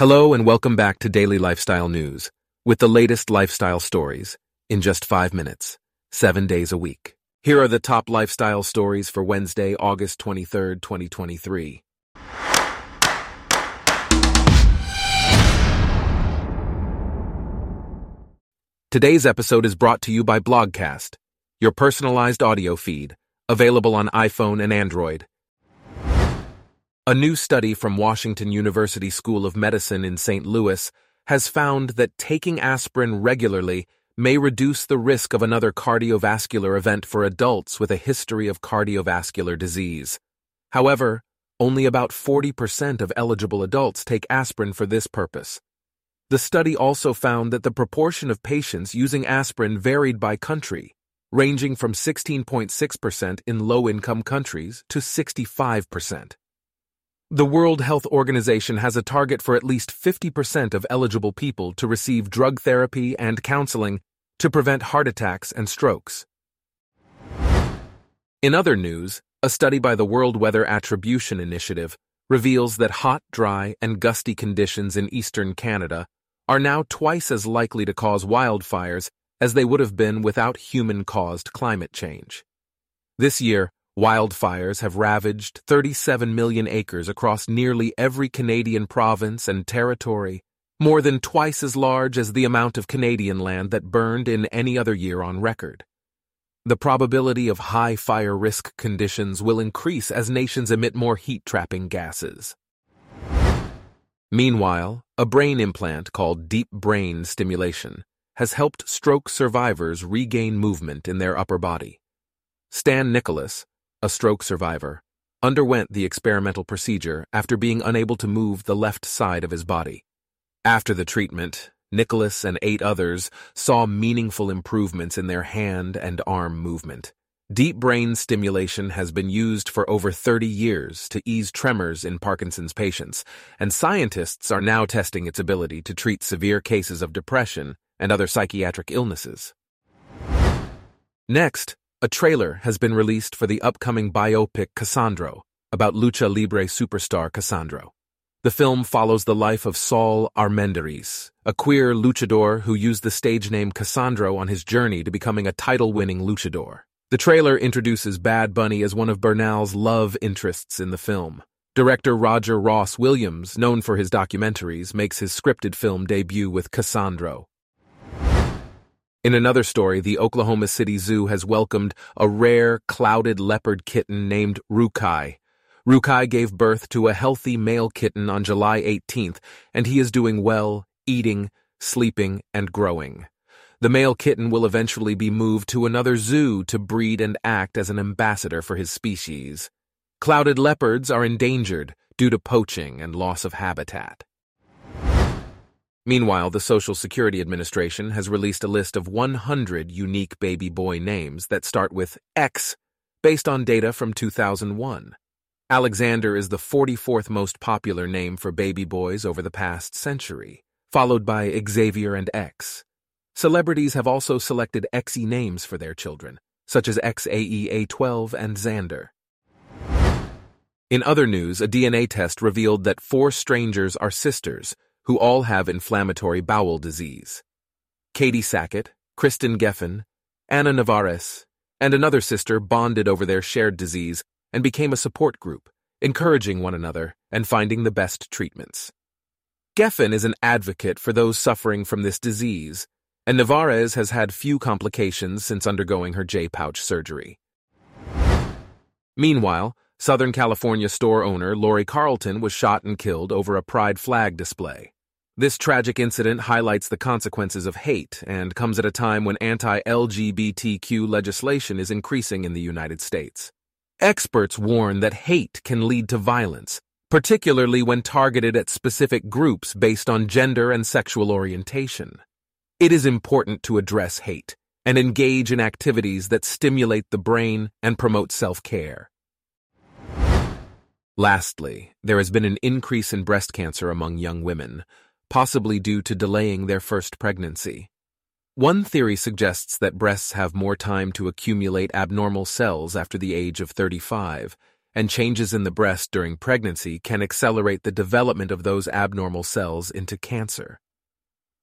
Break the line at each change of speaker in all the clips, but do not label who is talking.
Hello and welcome back to Daily Lifestyle News with the latest lifestyle stories in just five minutes, seven days a week. Here are the top lifestyle stories for Wednesday, August 23rd, 2023. Today's episode is brought to you by Blogcast, your personalized audio feed, available on iPhone and Android. A new study from Washington University School of Medicine in St. Louis has found that taking aspirin regularly may reduce the risk of another cardiovascular event for adults with a history of cardiovascular disease. However, only about 40% of eligible adults take aspirin for this purpose. The study also found that the proportion of patients using aspirin varied by country, ranging from 16.6% in low-income countries to 65%. The World Health Organization has a target for at least 50% of eligible people to receive drug therapy and counseling to prevent heart attacks and strokes. In other news, a study by the World Weather Attribution Initiative reveals that hot, dry, and gusty conditions in eastern Canada are now twice as likely to cause wildfires as they would have been without human-caused climate change. This year, wildfires have ravaged 37 million acres across nearly every Canadian province and territory, more than twice as large as the amount of Canadian land that burned in any other year on record. The probability of high fire risk conditions will increase as nations emit more heat-trapping gases. Meanwhile, a brain implant called deep brain stimulation has helped stroke survivors regain movement in their upper body. Stan Nicholas, a stroke survivor, underwent the experimental procedure after being unable to move the left side of his body. After the treatment, Nicholas and eight others saw meaningful improvements in their hand and arm movement. Deep brain stimulation has been used for over 30 years to ease tremors in Parkinson's patients, and scientists are now testing its ability to treat severe cases of depression and other psychiatric illnesses. Next, a trailer has been released for the upcoming biopic Cassandro about lucha libre superstar Cassandro. The film follows the life of Saul Armendariz, a queer luchador who used the stage name Cassandro on his journey to becoming a title-winning luchador. The trailer introduces Bad Bunny as one of Bernal's love interests in the film. Director Roger Ross Williams, known for his documentaries, makes his scripted film debut with Cassandro. In another story, the Oklahoma City Zoo has welcomed a rare, clouded leopard kitten named Rukai. Rukai gave birth to a healthy male kitten on July 18th, and he is doing well, eating, sleeping, and growing. The male kitten will eventually be moved to another zoo to breed and act as an ambassador for his species. Clouded leopards are endangered due to poaching and loss of habitat. Meanwhile, the Social Security Administration has released a list of 100 unique baby boy names that start with X, based on data from 2001. Alexander is the 44th most popular name for baby boys over the past century, followed by Xavier and X. Celebrities have also selected XE names for their children, such as XAEA12 and Xander. In other news, a DNA test revealed that four strangers are sisters who all have inflammatory bowel disease. Katie Sackett, Kristen Geffen, Anna Navarez, and another sister bonded over their shared disease and became a support group, encouraging one another and finding the best treatments. Geffen is an advocate for those suffering from this disease and Navarez has had few complications since undergoing her J-pouch surgery. Meanwhile, Southern California store owner Lauri Carleton was shot and killed over a pride flag display. This tragic incident highlights the consequences of hate and comes at a time when anti-LGBTQ legislation is increasing in the United States. Experts warn that hate can lead to violence, particularly when targeted at specific groups based on gender and sexual orientation. It is important to address hate and engage in activities that stimulate the brain and promote self-care. Lastly, there has been an increase in breast cancer among young women, possibly due to delaying their first pregnancy. One theory suggests that breasts have more time to accumulate abnormal cells after the age of 35, and changes in the breast during pregnancy can accelerate the development of those abnormal cells into cancer.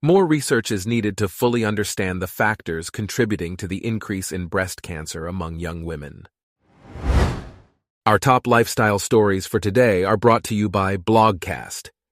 More research is needed to fully understand the factors contributing to the increase in breast cancer among young women. Our top lifestyle stories for today are brought to you by Blogcast,